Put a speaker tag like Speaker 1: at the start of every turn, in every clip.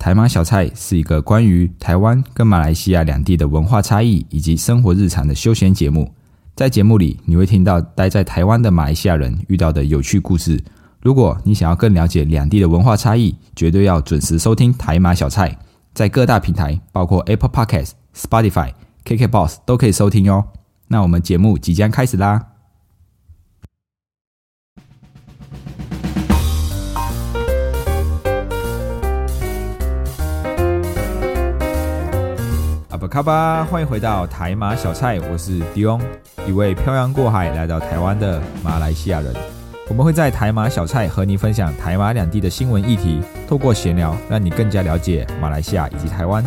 Speaker 1: 台马小菜是一个关于台湾跟马来西亚两地的文化差异以及生活日常的休闲节目。在节目里，你会听到待在台湾的马来西亚人遇到的有趣故事。如果你想要更了解两地的文化差异，绝对要准时收听台马小菜，在各大平台，包括 Apple Podcast、Spotify、KKBox 都可以收听哟。那我们节目即将开始啦！卡巴，欢迎回到台马小菜，我是迪翁，一位漂洋过海来到台湾的马来西亚人。我们会在台马小菜和你分享台马两地的新闻议题，透过闲聊，让你更加了解马来西亚以及台湾。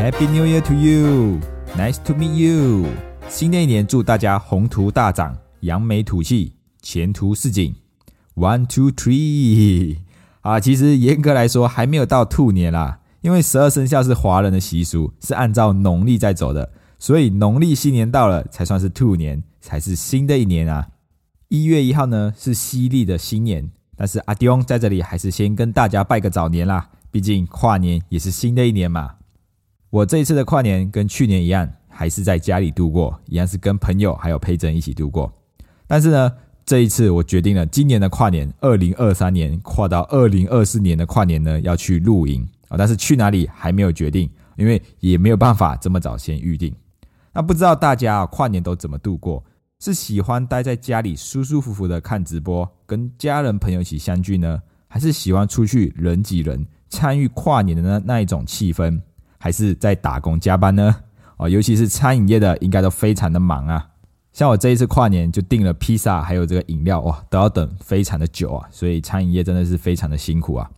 Speaker 1: Happy New Year to you! Nice to meet you! 新的一年，祝大家宏图大展，扬眉吐气，前途似锦。One, two, three！啊，其实严格来说还没有到兔年啦，因为十二生肖是华人的习俗，是按照农历在走的，所以农历新年到了才算是兔年，才是新的一年啊。一月一号呢是西历的新年，但是阿迪翁在这里还是先跟大家拜个早年啦，毕竟跨年也是新的一年嘛。我这一次的跨年跟去年一样，还是在家里度过，一样是跟朋友还有陪诊一起度过，但是呢。这一次，我决定了，今年的跨年，二零二三年跨到二零二四年的跨年呢，要去露营啊！但是去哪里还没有决定，因为也没有办法这么早先预定。那不知道大家啊，跨年都怎么度过？是喜欢待在家里舒舒服服的看直播，跟家人朋友一起相聚呢？还是喜欢出去人挤人，参与跨年的那那一种气氛？还是在打工加班呢？哦，尤其是餐饮业的，应该都非常的忙啊！像我这一次跨年就订了披萨，还有这个饮料，哇，都要等非常的久啊，所以餐饮业真的是非常的辛苦啊。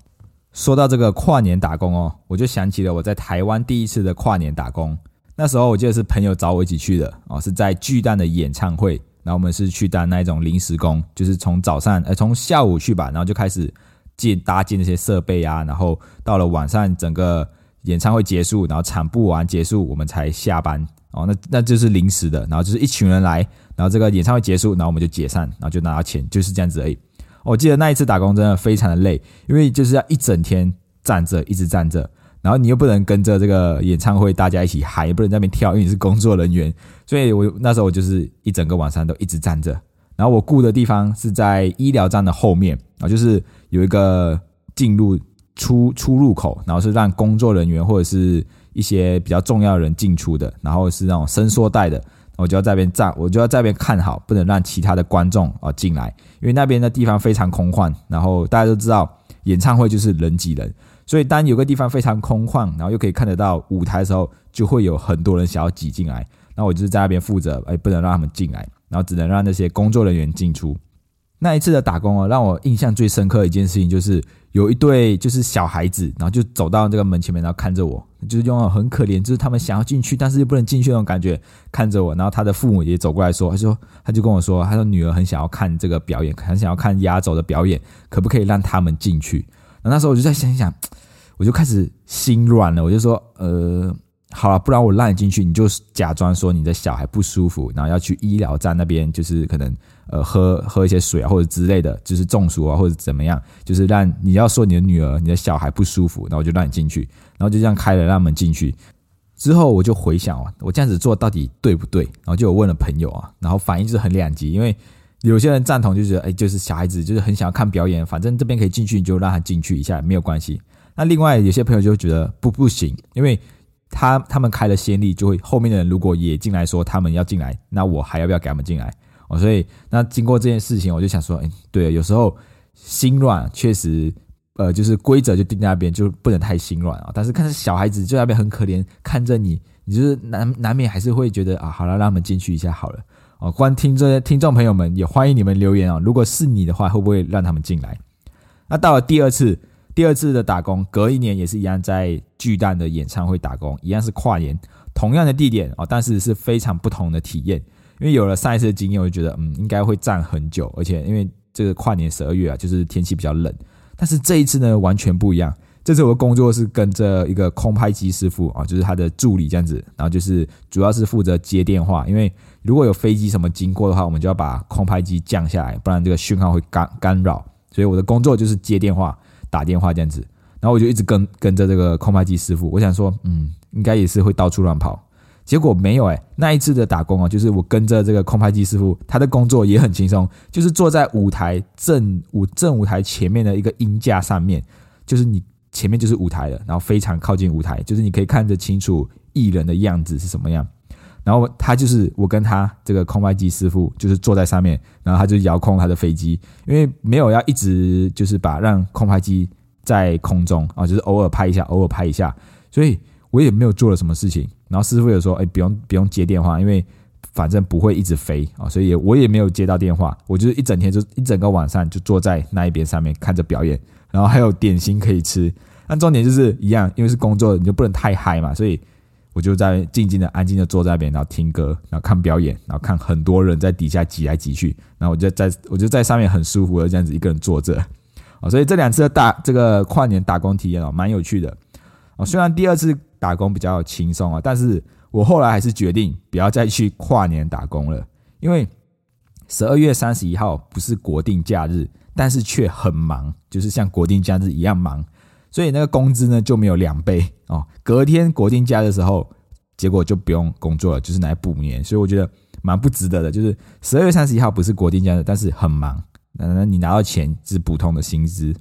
Speaker 1: 说到这个跨年打工哦，我就想起了我在台湾第一次的跨年打工。那时候我记得是朋友找我一起去的哦，是在巨蛋的演唱会，然后我们是去当那一种临时工，就是从早上呃从下午去吧，然后就开始建搭建那些设备啊，然后到了晚上整个演唱会结束，然后场布完结束，我们才下班。哦，那那就是临时的，然后就是一群人来，然后这个演唱会结束，然后我们就解散，然后就拿到钱，就是这样子而已。我记得那一次打工真的非常的累，因为就是要一整天站着，一直站着，然后你又不能跟着这个演唱会大家一起嗨，也不能在那边跳，因为你是工作人员，所以我那时候我就是一整个晚上都一直站着。然后我雇的地方是在医疗站的后面啊，就是有一个进入出出入口，然后是让工作人员或者是。一些比较重要的人进出的，然后是那种伸缩带的，我就要在边站，我就要在边看好，不能让其他的观众啊进来，因为那边的地方非常空旷。然后大家都知道，演唱会就是人挤人，所以当有个地方非常空旷，然后又可以看得到舞台的时候，就会有很多人想要挤进来。那我就是在那边负责，哎，不能让他们进来，然后只能让那些工作人员进出。那一次的打工哦，让我印象最深刻的一件事情就是。有一对就是小孩子，然后就走到这个门前面，然后看着我，就是用很可怜，就是他们想要进去，但是又不能进去那种感觉，看着我。然后他的父母也走过来说，他说，他就跟我说，他说女儿很想要看这个表演，很想要看压轴的表演，可不可以让他们进去？然后那时候我就在想想，我就开始心软了，我就说，呃。好了，不然我让你进去，你就假装说你的小孩不舒服，然后要去医疗站那边，就是可能呃喝喝一些水啊，或者之类的，就是中暑啊，或者怎么样，就是让你要说你的女儿、你的小孩不舒服，然后我就让你进去，然后就这样开了让门进去。之后我就回想啊，我这样子做到底对不对？然后就有问了朋友啊，然后反应是很两极，因为有些人赞同，就觉得哎，就是小孩子就是很想要看表演，反正这边可以进去，你就让他进去一下没有关系。那另外有些朋友就觉得不不行，因为。他他们开了先例，就会后面的人如果也进来说他们要进来，那我还要不要给他们进来？哦，所以那经过这件事情，我就想说，哎，对，有时候心软确实，呃，就是规则就定在那边，就不能太心软啊。但是看着小孩子就在那边很可怜，看着你，你就是难难免还是会觉得啊，好了，让他们进去一下好了。哦，观听这些听众朋友们也欢迎你们留言啊，如果是你的话，会不会让他们进来？那到了第二次。第二次的打工，隔一年也是一样，在巨蛋的演唱会打工，一样是跨年，同样的地点哦，但是是非常不同的体验。因为有了上一次的经验，我就觉得嗯，应该会站很久，而且因为这个跨年十二月啊，就是天气比较冷。但是这一次呢，完全不一样。这次我的工作是跟着一个空拍机师傅啊，就是他的助理这样子，然后就是主要是负责接电话，因为如果有飞机什么经过的话，我们就要把空拍机降下来，不然这个讯号会干干扰。所以我的工作就是接电话、打电话这样子。然后我就一直跟跟着这个空拍机师傅，我想说，嗯，应该也是会到处乱跑。结果没有哎，那一次的打工啊，就是我跟着这个空拍机师傅，他的工作也很轻松，就是坐在舞台正舞正舞台前面的一个音架上面，就是你前面就是舞台了，然后非常靠近舞台，就是你可以看得清楚艺人的样子是什么样。然后他就是我跟他这个空拍机师傅，就是坐在上面，然后他就遥控他的飞机，因为没有要一直就是把让空拍机在空中啊，就是偶尔拍一下，偶尔拍一下，所以我也没有做了什么事情。然后师傅有说：“哎，不用不用接电话，因为反正不会一直飞啊，所以也我也没有接到电话。我就是一整天就一整个晚上就坐在那一边上面看着表演，然后还有点心可以吃。但重点就是一样，因为是工作，你就不能太嗨嘛，所以我就在静静的、安静的坐在那边，然后听歌，然后看表演，然后看很多人在底下挤来挤去，然后我就在我就在上面很舒服的这样子一个人坐着啊。所以这两次的大这个跨年打工体验哦，蛮有趣的啊。虽然第二次。打工比较轻松啊，但是我后来还是决定不要再去跨年打工了，因为十二月三十一号不是国定假日，但是却很忙，就是像国定假日一样忙，所以那个工资呢就没有两倍哦。隔天国定假的时候，结果就不用工作了，就是来补年，所以我觉得蛮不值得的。就是十二月三十一号不是国定假日，但是很忙，那那你拿到钱是普通的薪资。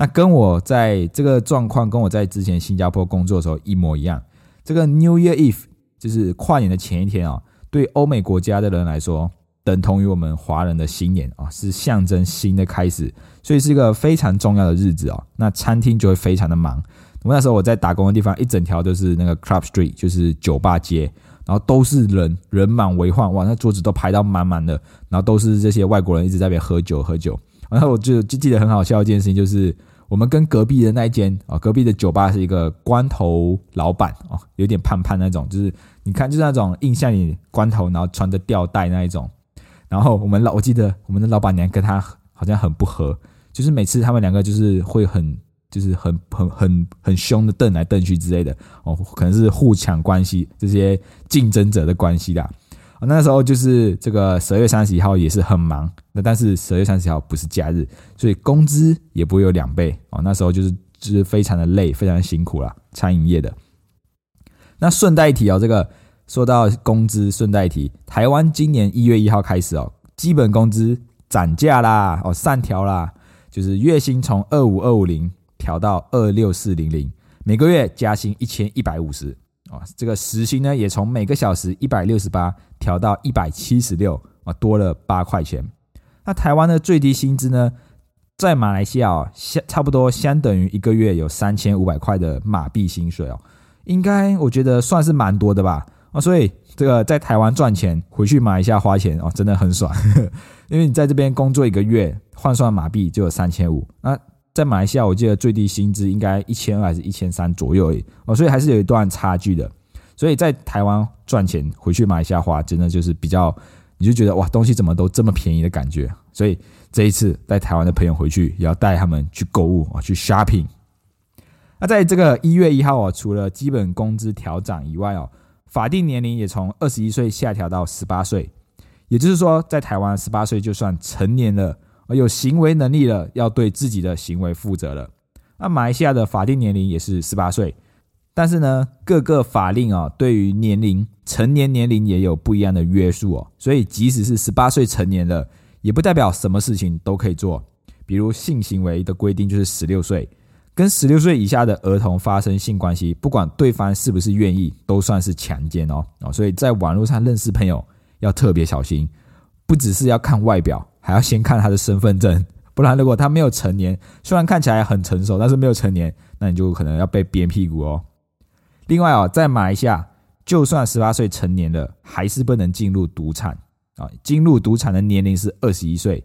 Speaker 1: 那跟我在这个状况，跟我在之前新加坡工作的时候一模一样。这个 New Year Eve 就是跨年的前一天啊，对欧美国家的人来说，等同于我们华人的新年啊，是象征新的开始，所以是一个非常重要的日子哦。那餐厅就会非常的忙。我那时候我在打工的地方，一整条都是那个 Club Street，就是酒吧街，然后都是人，人满为患，哇，那桌子都排到满满的，然后都是这些外国人一直在那边喝酒喝酒。然后我就就记得很好笑一件事情，就是。我们跟隔壁的那一间啊，隔壁的酒吧是一个光头老板哦，有点胖胖那种，就是你看就是那种印象里光头，然后穿着吊带那一种。然后我们老我记得我们的老板娘跟他好像很不合，就是每次他们两个就是会很就是很很很很凶的瞪来瞪去之类的哦，可能是互抢关系这些竞争者的关系啦。那时候就是这个十二月三十一号也是很忙，那但是十二月三十一号不是假日，所以工资也不会有两倍哦。那时候就是就是非常的累，非常辛苦了，餐饮业的。那顺带一提哦，这个说到工资，顺带一提，台湾今年一月一号开始哦，基本工资涨价啦，哦上调啦，就是月薪从二五二五零调到二六四零零，每个月加薪一千一百五十。啊，这个时薪呢也从每个小时一百六十八调到一百七十六啊，多了八块钱。那台湾的最低薪资呢，在马来西亚相差不多相等于一个月有三千五百块的马币薪水哦，应该我觉得算是蛮多的吧啊，所以这个在台湾赚钱回去马来西亚花钱哦，真的很爽，因为你在这边工作一个月换算马币就有三千五那。在马来西亚，我记得最低薪资应该一千二还是一千三左右而已哦，所以还是有一段差距的。所以在台湾赚钱回去马来西亚花，真的就是比较，你就觉得哇，东西怎么都这么便宜的感觉。所以这一次带台湾的朋友回去，也要带他们去购物啊，去 shopping。那在这个一月一号啊，除了基本工资调涨以外哦，法定年龄也从二十一岁下调到十八岁，也就是说，在台湾十八岁就算成年了。而有行为能力了，要对自己的行为负责了。那马来西亚的法定年龄也是十八岁，但是呢，各个法令啊，对于年龄成年年龄也有不一样的约束哦。所以，即使是十八岁成年了，也不代表什么事情都可以做。比如性行为的规定就是十六岁，跟十六岁以下的儿童发生性关系，不管对方是不是愿意，都算是强奸哦。哦，所以在网络上认识朋友要特别小心，不只是要看外表。还要先看他的身份证，不然如果他没有成年，虽然看起来很成熟，但是没有成年，那你就可能要被鞭屁股哦。另外啊，在马来西亚，就算十八岁成年了，还是不能进入赌场啊。进入赌场的年龄是二十一岁。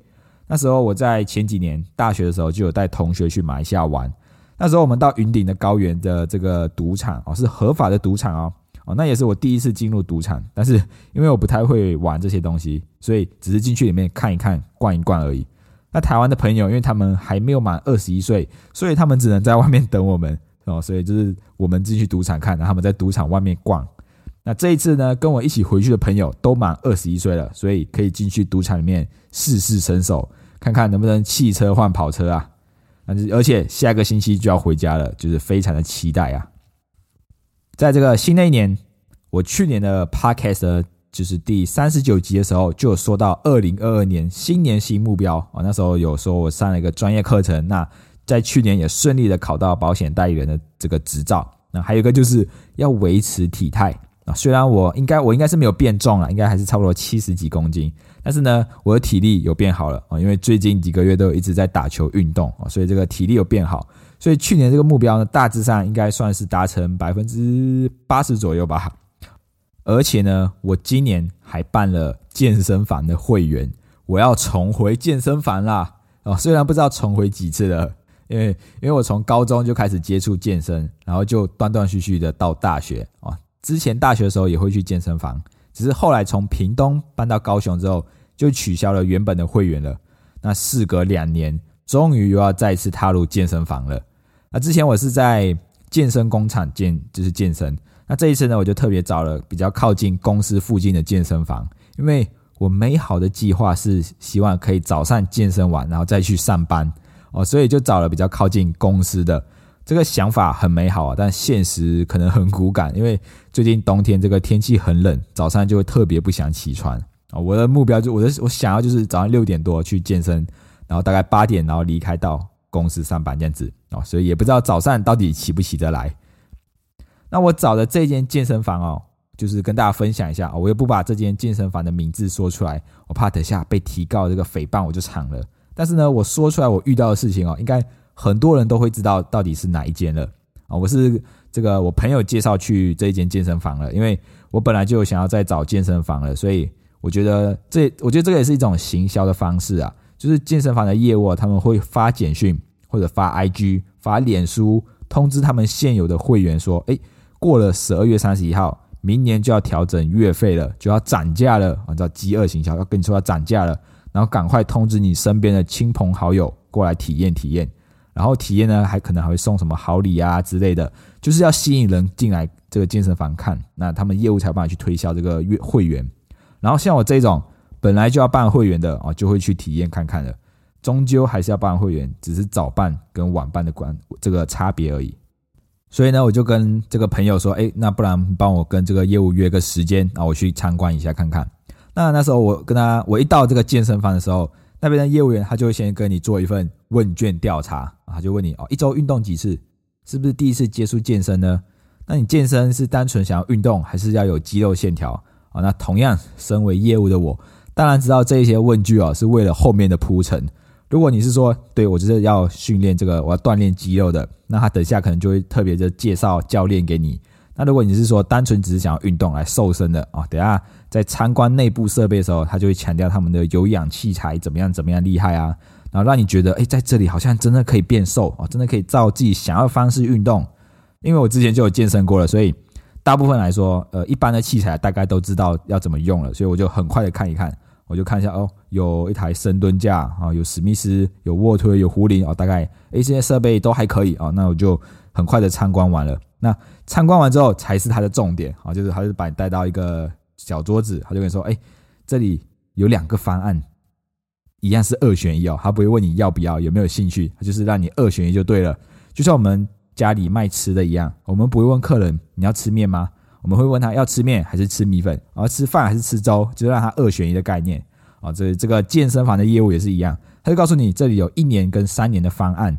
Speaker 1: 那时候我在前几年大学的时候，就有带同学去马来西亚玩。那时候我们到云顶的高原的这个赌场哦，是合法的赌场哦。哦，那也是我第一次进入赌场，但是因为我不太会玩这些东西，所以只是进去里面看一看、逛一逛而已。那台湾的朋友，因为他们还没有满二十一岁，所以他们只能在外面等我们哦。所以就是我们进去赌场看，然后他们在赌场外面逛。那这一次呢，跟我一起回去的朋友都满二十一岁了，所以可以进去赌场里面试试身手，看看能不能汽车换跑车啊。而且下个星期就要回家了，就是非常的期待啊。在这个新的一年，我去年的 podcast 就是第三十九集的时候，就有说到二零二二年新年新目标啊。那时候有说我上了一个专业课程，那在去年也顺利的考到保险代理人的这个执照。那还有一个就是要维持体态啊。虽然我应该我应该是没有变重了，应该还是差不多七十几公斤，但是呢，我的体力有变好了啊。因为最近几个月都一直在打球运动啊，所以这个体力有变好。所以去年这个目标呢，大致上应该算是达成百分之八十左右吧。而且呢，我今年还办了健身房的会员，我要重回健身房啦！哦，虽然不知道重回几次了，因为因为我从高中就开始接触健身，然后就断断续续的到大学啊。之前大学的时候也会去健身房，只是后来从屏东搬到高雄之后，就取消了原本的会员了。那事隔两年，终于又要再次踏入健身房了。那之前我是在健身工厂健，就是健身。那这一次呢，我就特别找了比较靠近公司附近的健身房，因为我美好的计划是希望可以早上健身完，然后再去上班哦，所以就找了比较靠近公司的。这个想法很美好啊，但现实可能很骨感，因为最近冬天这个天气很冷，早上就会特别不想起床啊。我的目标就我的我想要就是早上六点多去健身，然后大概八点然后离开到公司上班这样子哦，所以也不知道早上到底起不起得来。那我找的这间健身房哦，就是跟大家分享一下我又不把这间健身房的名字说出来，我怕等下被提告这个诽谤我就惨了。但是呢，我说出来我遇到的事情哦，应该很多人都会知道到底是哪一间了啊。我是这个我朋友介绍去这一间健身房了，因为我本来就想要再找健身房了，所以我觉得这我觉得这个也是一种行销的方式啊，就是健身房的业务啊他们会发简讯或者发 IG 发脸书通知他们现有的会员说，哎。过了十二月三十一号，明年就要调整月费了，就要涨价了。按照饥饿行销，要跟你说要涨价了，然后赶快通知你身边的亲朋好友过来体验体验。然后体验呢，还可能还会送什么好礼啊之类的，就是要吸引人进来这个健身房看，那他们业务才办法去推销这个月会员。然后像我这种本来就要办会员的啊，就会去体验看看的。终究还是要办会员，只是早办跟晚办的关这个差别而已。所以呢，我就跟这个朋友说：“哎，那不然帮我跟这个业务约个时间，啊我去参观一下看看。”那那时候我跟他，我一到这个健身房的时候，那边的业务员他就会先跟你做一份问卷调查，他就问你：“哦，一周运动几次？是不是第一次接触健身呢？那你健身是单纯想要运动，还是要有肌肉线条？”啊，那同样身为业务的我，当然知道这一些问句啊是为了后面的铺陈。如果你是说，对我就是要训练这个，我要锻炼肌肉的，那他等下可能就会特别的介绍教练给你。那如果你是说单纯只是想要运动来瘦身的啊，等下在参观内部设备的时候，他就会强调他们的有氧器材怎么样怎么样厉害啊，然后让你觉得，哎，在这里好像真的可以变瘦啊，真的可以照自己想要的方式运动。因为我之前就有健身过了，所以大部分来说，呃，一般的器材大概都知道要怎么用了，所以我就很快的看一看。我就看一下哦，有一台深蹲架啊，有史密斯，有卧推，有壶铃哦，大概诶这些设备都还可以啊，那我就很快的参观完了。那参观完之后才是他的重点啊，就是他是把你带到一个小桌子，他就跟你说，哎，这里有两个方案，一样是二选一哦，他不会问你要不要，有没有兴趣，他就是让你二选一就对了，就像我们家里卖吃的一样，我们不会问客人你要吃面吗？我们会问他要吃面还是吃米粉，而吃饭还是吃粥，就让他二选一的概念啊。这这个健身房的业务也是一样，他就告诉你这里有一年跟三年的方案，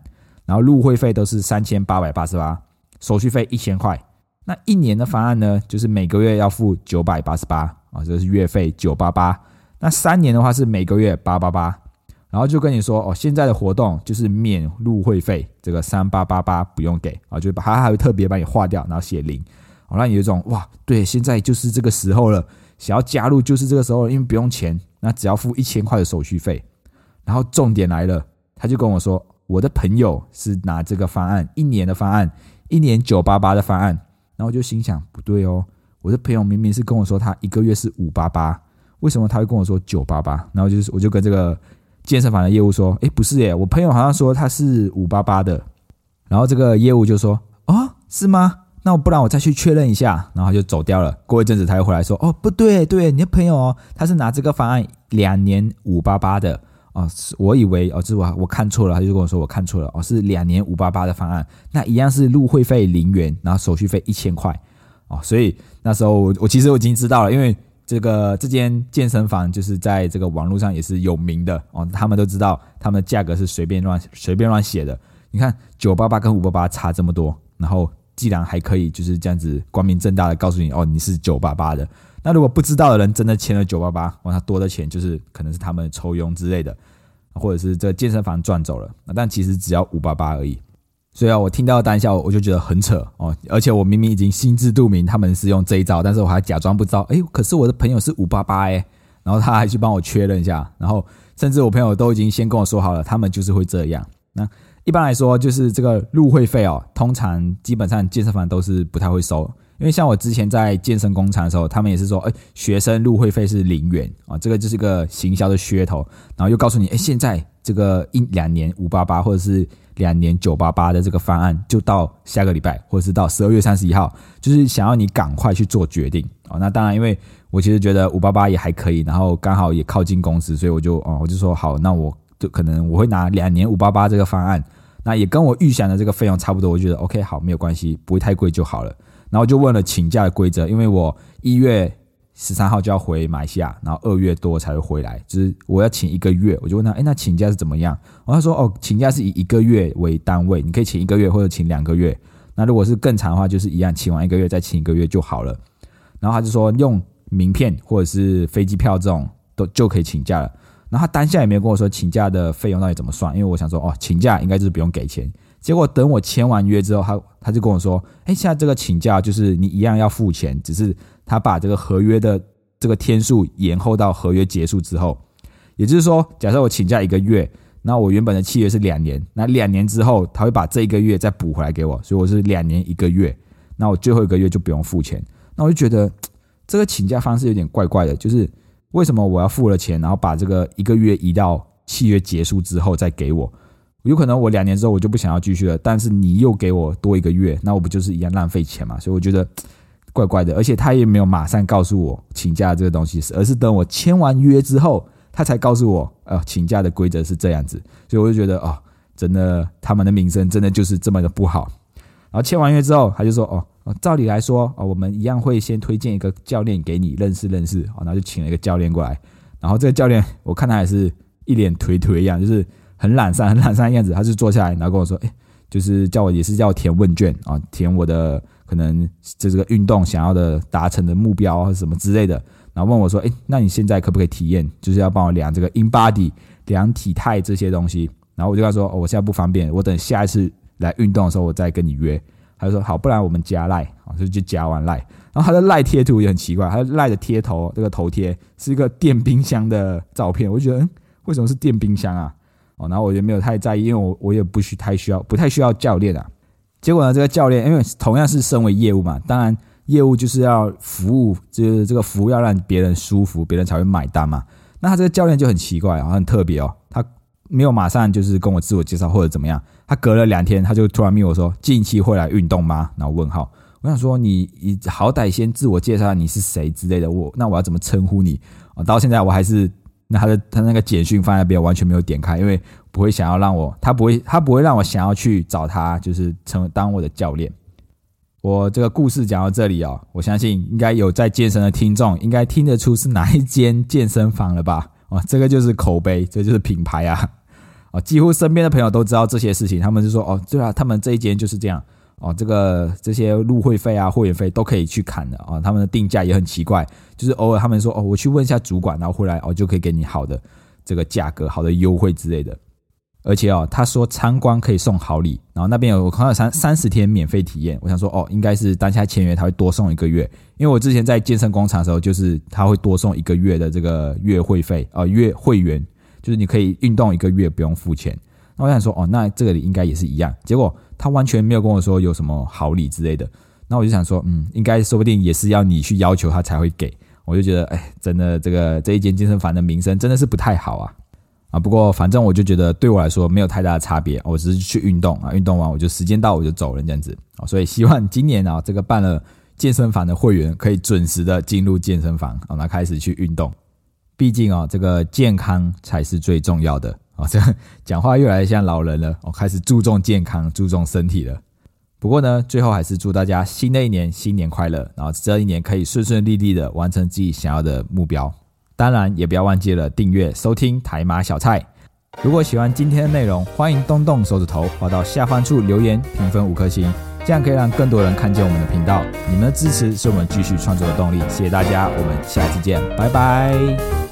Speaker 1: 然后入会费都是三千八百八十八，手续费一千块。那一年的方案呢，就是每个月要付九百八十八啊，这是月费九八八。那三年的话是每个月八八八，然后就跟你说哦，现在的活动就是免入会费，这个三八八八不用给啊，就把它还会特别把你划掉，然后写零。好，让你有一种哇，对，现在就是这个时候了，想要加入就是这个时候，因为不用钱，那只要付一千块的手续费。然后重点来了，他就跟我说，我的朋友是拿这个方案，一年的方案，一年九八八的方案。然后我就心想，不对哦，我的朋友明明是跟我说他一个月是五八八，为什么他会跟我说九八八？然后就是我就跟这个健身房的业务说：“诶，不是耶，我朋友好像说他是五八八的。”然后这个业务就说：“哦，是吗？那我不然我再去确认一下。”然后就走掉了。过一阵子他又回来说：“哦，不对，对，你的朋友哦，他是拿这个方案两年五八八的哦，我以为哦，是我我看错了。”他就跟我说：“我看错了哦，是两年五八八的方案，那一样是入会费零元，然后手续费一千块哦。”所以那时候我我其实我已经知道了，因为。这个这间健身房就是在这个网络上也是有名的哦，他们都知道他们的价格是随便乱随便乱写的。你看九八八跟五八八差这么多，然后既然还可以就是这样子光明正大的告诉你哦，你是九八八的。那如果不知道的人真的签了九八八，哇，他多的钱就是可能是他们抽佣之类的，或者是这健身房赚走了。但其实只要五八八而已。所以啊，我听到单下，我就觉得很扯哦。而且我明明已经心知肚明他们是用这一招，但是我还假装不知道。哎，可是我的朋友是五八八哎，然后他还去帮我确认一下，然后甚至我朋友都已经先跟我说好了，他们就是会这样。那一般来说，就是这个入会费哦，通常基本上健身房都是不太会收，因为像我之前在健身工厂的时候，他们也是说，哎，学生入会费是零元啊，这个就是个行销的噱头，然后又告诉你，哎，现在这个一两年五八八或者是。两年九八八的这个方案就到下个礼拜，或者是到十二月三十一号，就是想要你赶快去做决定哦。那当然，因为我其实觉得五八八也还可以，然后刚好也靠近公司，所以我就哦，我就说好，那我就可能我会拿两年五八八这个方案，那也跟我预想的这个费用差不多，我觉得 OK 好，没有关系，不会太贵就好了。然后就问了请假的规则，因为我一月。十三号就要回马来西亚，然后二月多才会回来。就是我要请一个月，我就问他，哎，那请假是怎么样？然后他说，哦，请假是以一个月为单位，你可以请一个月或者请两个月。那如果是更长的话，就是一样，请完一个月再请一个月就好了。然后他就说，用名片或者是飞机票这种都就可以请假了。然后他当下也没有跟我说请假的费用到底怎么算，因为我想说，哦，请假应该就是不用给钱。结果等我签完约之后，他他就跟我说，哎，现在这个请假就是你一样要付钱，只是。他把这个合约的这个天数延后到合约结束之后，也就是说，假设我请假一个月，那我原本的契约是两年，那两年之后他会把这一个月再补回来给我，所以我是两年一个月，那我最后一个月就不用付钱。那我就觉得这个请假方式有点怪怪的，就是为什么我要付了钱，然后把这个一个月移到契约结束之后再给我？有可能我两年之后我就不想要继续了，但是你又给我多一个月，那我不就是一样浪费钱嘛？所以我觉得。怪怪的，而且他也没有马上告诉我请假这个东西，而是等我签完约之后，他才告诉我，呃，请假的规则是这样子。所以我就觉得，哦，真的，他们的名声真的就是这么的不好。然后签完约之后，他就说，哦，照理来说，哦，我们一样会先推荐一个教练给你认识认识，哦，然后就请了一个教练过来。然后这个教练，我看他也是一脸颓颓一样，就是很懒散、很懒散的样子。他就坐下来，然后跟我说，哎，就是叫我也是叫我填问卷啊，填我的。可能这这个运动想要的达成的目标或什么之类的，然后问我说：“哎，那你现在可不可以体验？就是要帮我量这个 in body、量体态这些东西。”然后我就跟他说：“哦，我现在不方便，我等下一次来运动的时候我再跟你约。”他就说：“好，不然我们加赖啊，就就加完赖。”然后他的赖贴图也很奇怪，他的赖的贴头这个头贴是一个电冰箱的照片，我就觉得，嗯，为什么是电冰箱啊？哦，然后我也没有太在意，因为我我也不需太需要，不太需要教练啊。结果呢，这个教练因为同样是身为业务嘛，当然业务就是要服务，就是这个服务要让别人舒服，别人才会买单嘛。那他这个教练就很奇怪啊，很特别哦，他没有马上就是跟我自我介绍或者怎么样，他隔了两天他就突然密我说近期会来运动吗？然后问号，我想说你你好歹先自我介绍你是谁之类的，我那我要怎么称呼你啊？到现在我还是。那他的他那个简讯放在那边，完全没有点开，因为不会想要让我，他不会他不会让我想要去找他，就是成为当我的教练。我这个故事讲到这里哦，我相信应该有在健身的听众应该听得出是哪一间健身房了吧？哦，这个就是口碑，这就是品牌啊！哦，几乎身边的朋友都知道这些事情，他们就说哦，对啊，他们这一间就是这样。哦，这个这些入会费啊、会员费都可以去砍的啊。他们的定价也很奇怪，就是偶尔他们说哦，我去问一下主管，然后回来哦就可以给你好的这个价格、好的优惠之类的。而且哦，他说参观可以送好礼，然后那边有我看到三三十天免费体验。我想说哦，应该是当下签约他会多送一个月，因为我之前在健身工厂的时候，就是他会多送一个月的这个月会费啊，月会员就是你可以运动一个月不用付钱。那我想说哦，那这个里应该也是一样，结果。他完全没有跟我说有什么好礼之类的，那我就想说，嗯，应该说不定也是要你去要求他才会给。我就觉得，哎，真的这个这一间健身房的名声真的是不太好啊。啊。不过反正我就觉得对我来说没有太大的差别，我只是去运动啊，运动完我就时间到我就走了这样子啊。所以希望今年啊，这个办了健身房的会员可以准时的进入健身房啊，那开始去运动。毕竟啊，这个健康才是最重要的啊。这 讲话越来越像老人了，我开始注重健康，注重身体了。不过呢，最后还是祝大家新的一年新年快乐，然后这一年可以顺顺利利的完成自己想要的目标。当然，也不要忘记了订阅收听台马小菜。如果喜欢今天的内容，欢迎动动手指头，滑到下方处留言评分五颗星，这样可以让更多人看见我们的频道。你们的支持是我们继续创作的动力。谢谢大家，我们下期见，拜拜。